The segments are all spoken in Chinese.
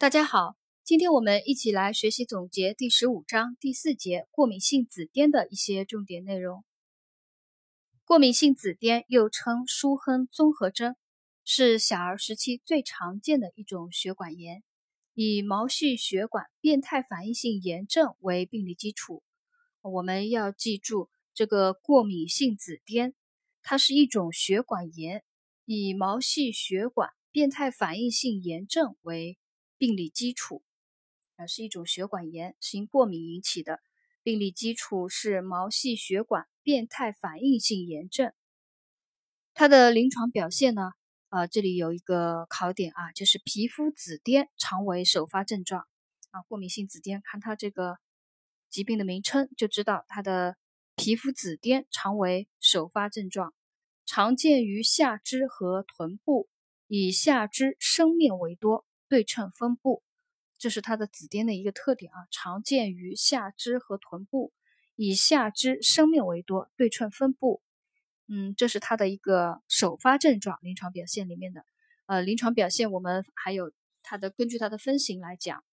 大家好，今天我们一起来学习总结第十五章第四节过敏性紫癜的一些重点内容。过敏性紫癜又称舒亨综合征，是小儿时期最常见的一种血管炎，以毛细血管变态反应性炎症为病理基础。我们要记住，这个过敏性紫癜，它是一种血管炎，以毛细血管变态反应性炎症为病理基础，啊，是一种血管炎，是因过敏引起的。病理基础是毛细血管变态反应性炎症。它的临床表现呢？啊，这里有一个考点啊，就是皮肤紫癜常为首发症状啊。过敏性紫癜，看它这个疾病的名称就知道，它的皮肤紫癜常为首发症状，常见于下肢和臀部，以下肢生面为多。对称分布，这是它的紫癜的一个特点啊，常见于下肢和臀部，以下肢生命为多，对称分布。嗯，这是它的一个首发症状，临床表现里面的。呃，临床表现我们还有它的，根据它的分型来讲，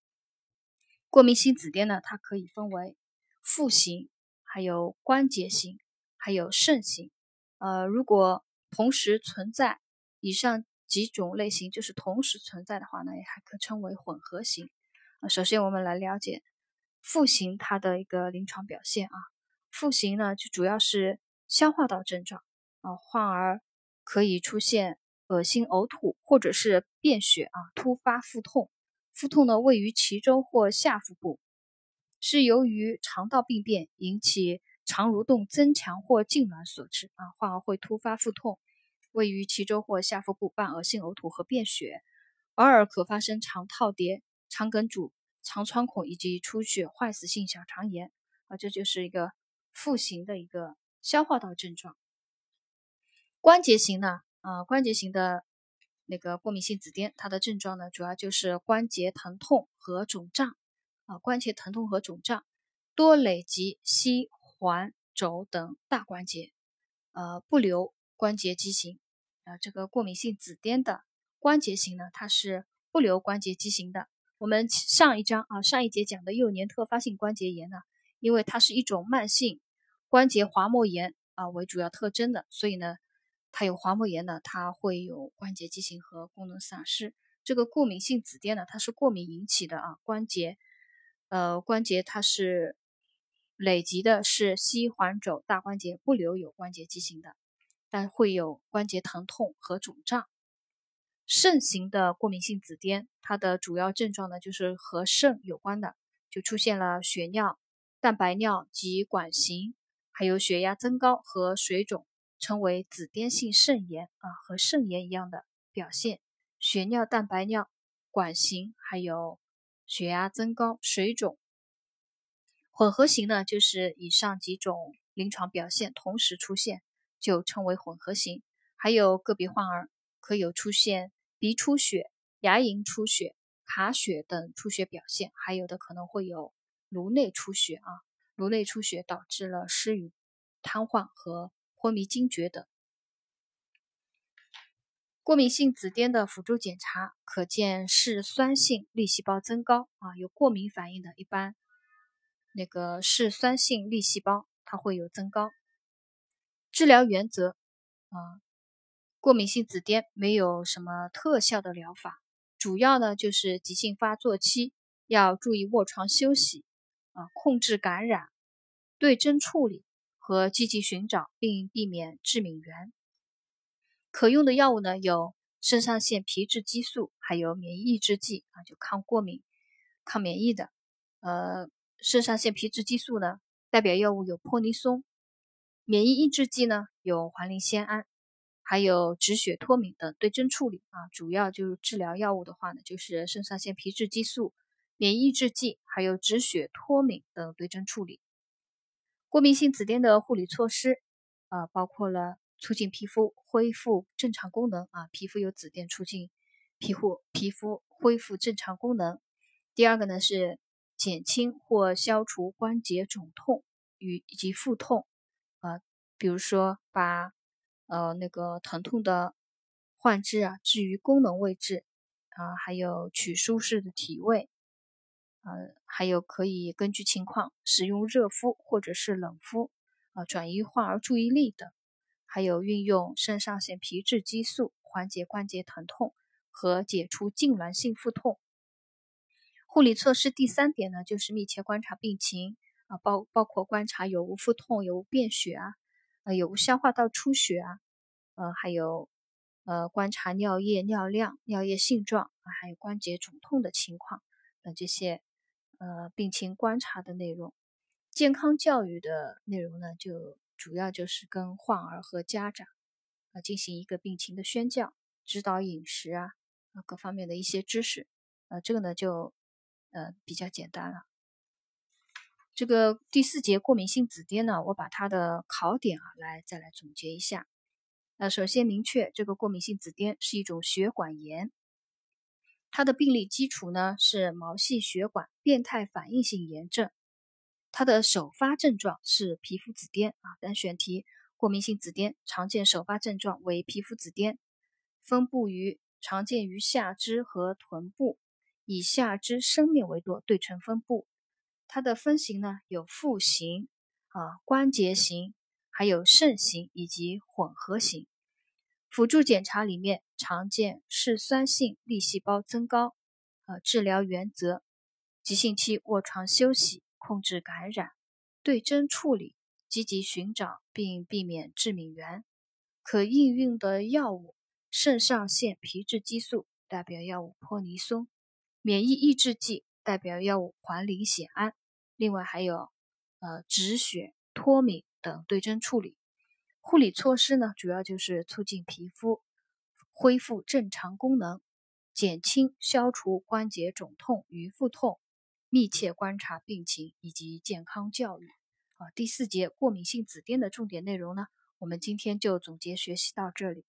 过敏性紫癜呢，它可以分为腹型，还有关节型，还有肾型。呃，如果同时存在以上。几种类型就是同时存在的话呢，也还可称为混合型。啊，首先我们来了解腹型它的一个临床表现啊。腹型呢，就主要是消化道症状啊，患儿可以出现恶心、呕吐或者是便血啊，突发腹痛。腹痛呢位于脐周或下腹部，是由于肠道病变引起肠蠕动增强或痉挛所致啊，患儿会突发腹痛。位于脐周或下腹部，伴恶心、呕吐和便血，偶尔可发生肠套叠、肠梗阻、肠穿孔以及出血、坏死性小肠炎啊，这就是一个腹型的一个消化道症状。关节型呢，啊，关节型的那个过敏性紫癜，它的症状呢，主要就是关节疼痛和肿胀啊，关节疼痛和肿胀多累及膝、环、肘等大关节，呃，不留关节畸形。啊，这个过敏性紫癜的关节型呢，它是不留关节畸形的。我们上一章啊，上一节讲的幼年特发性关节炎呢，因为它是一种慢性关节滑膜炎啊为主要特征的，所以呢，它有滑膜炎呢，它会有关节畸形和功能丧失。这个过敏性紫癜呢，它是过敏引起的啊，关节呃关节它是累积的是膝环肘大关节，不留有关节畸形的。但会有关节疼痛和肿胀。肾型的过敏性紫癜，它的主要症状呢，就是和肾有关的，就出现了血尿、蛋白尿及管型，还有血压增高和水肿，称为紫癜性肾炎啊，和肾炎一样的表现。血尿、蛋白尿、管型，还有血压增高、水肿。混合型呢，就是以上几种临床表现同时出现。就称为混合型，还有个别患儿可有出现鼻出血、牙龈出血、卡血等出血表现，还有的可能会有颅内出血啊，颅内出血导致了失语、瘫痪和昏迷惊厥等。过敏性紫癜的辅助检查可见嗜酸性粒细胞增高啊，有过敏反应的，一般那个嗜酸性粒细胞它会有增高。治疗原则啊，过敏性紫癜没有什么特效的疗法，主要呢就是急性发作期要注意卧床休息啊，控制感染，对症处理和积极寻找并避免致敏源。可用的药物呢有肾上腺皮质激素，还有免疫抑制剂啊，就抗过敏、抗免疫的。呃，肾上腺皮质激素呢，代表药物有泼尼松。免疫抑制剂呢，有环磷酰胺，还有止血脱敏等对症处理啊。主要就是治疗药物的话呢，就是肾上腺皮质激素、免疫抑制剂，还有止血脱敏等对症处理。过敏性紫癜的护理措施啊，包括了促进皮肤恢复正常功能啊，皮肤有紫癜，促进皮肤皮肤恢复正常功能。第二个呢是减轻或消除关节肿痛与以及腹痛。呃，比如说把呃那个疼痛的患肢啊置于功能位置，啊，还有取舒适的体位，呃，还有可以根据情况使用热敷或者是冷敷，啊，转移患儿注意力等，还有运用肾上腺皮质激素缓解关节疼痛和解除痉挛性腹痛。护理措施第三点呢，就是密切观察病情啊，包包括观察有无腹痛、有无便血啊，呃，有无消化道出血啊，呃，还有呃，观察尿液、尿量、尿液性状啊，还有关节肿痛的情况等这些呃病情观察的内容。健康教育的内容呢，就主要就是跟患儿和家长啊进行一个病情的宣教，指导饮食啊，啊各方面的一些知识，呃，这个呢就。呃，比较简单了。这个第四节过敏性紫癜呢，我把它的考点啊来再来总结一下。呃，首先明确这个过敏性紫癜是一种血管炎，它的病理基础呢是毛细血管变态反应性炎症，它的首发症状是皮肤紫癜啊。单选题：过敏性紫癜常见首发症状为皮肤紫癜，分布于常见于下肢和臀部。以下肢生面为多，对称分布。它的分型呢有腹型啊、关节型，还有肾型以及混合型。辅助检查里面常见嗜酸性粒细胞增高。呃，治疗原则：急性期卧床休息，控制感染，对症处理，积极寻找并避免致敏源。可应用的药物：肾上腺皮质激素代表药物泼尼松。免疫抑制剂代表药物环磷酰胺，另外还有呃止血、脱敏等对症处理。护理措施呢，主要就是促进皮肤恢复正常功能，减轻、消除关节肿痛与腹痛，密切观察病情以及健康教育。啊，第四节过敏性紫癜的重点内容呢，我们今天就总结学习到这里。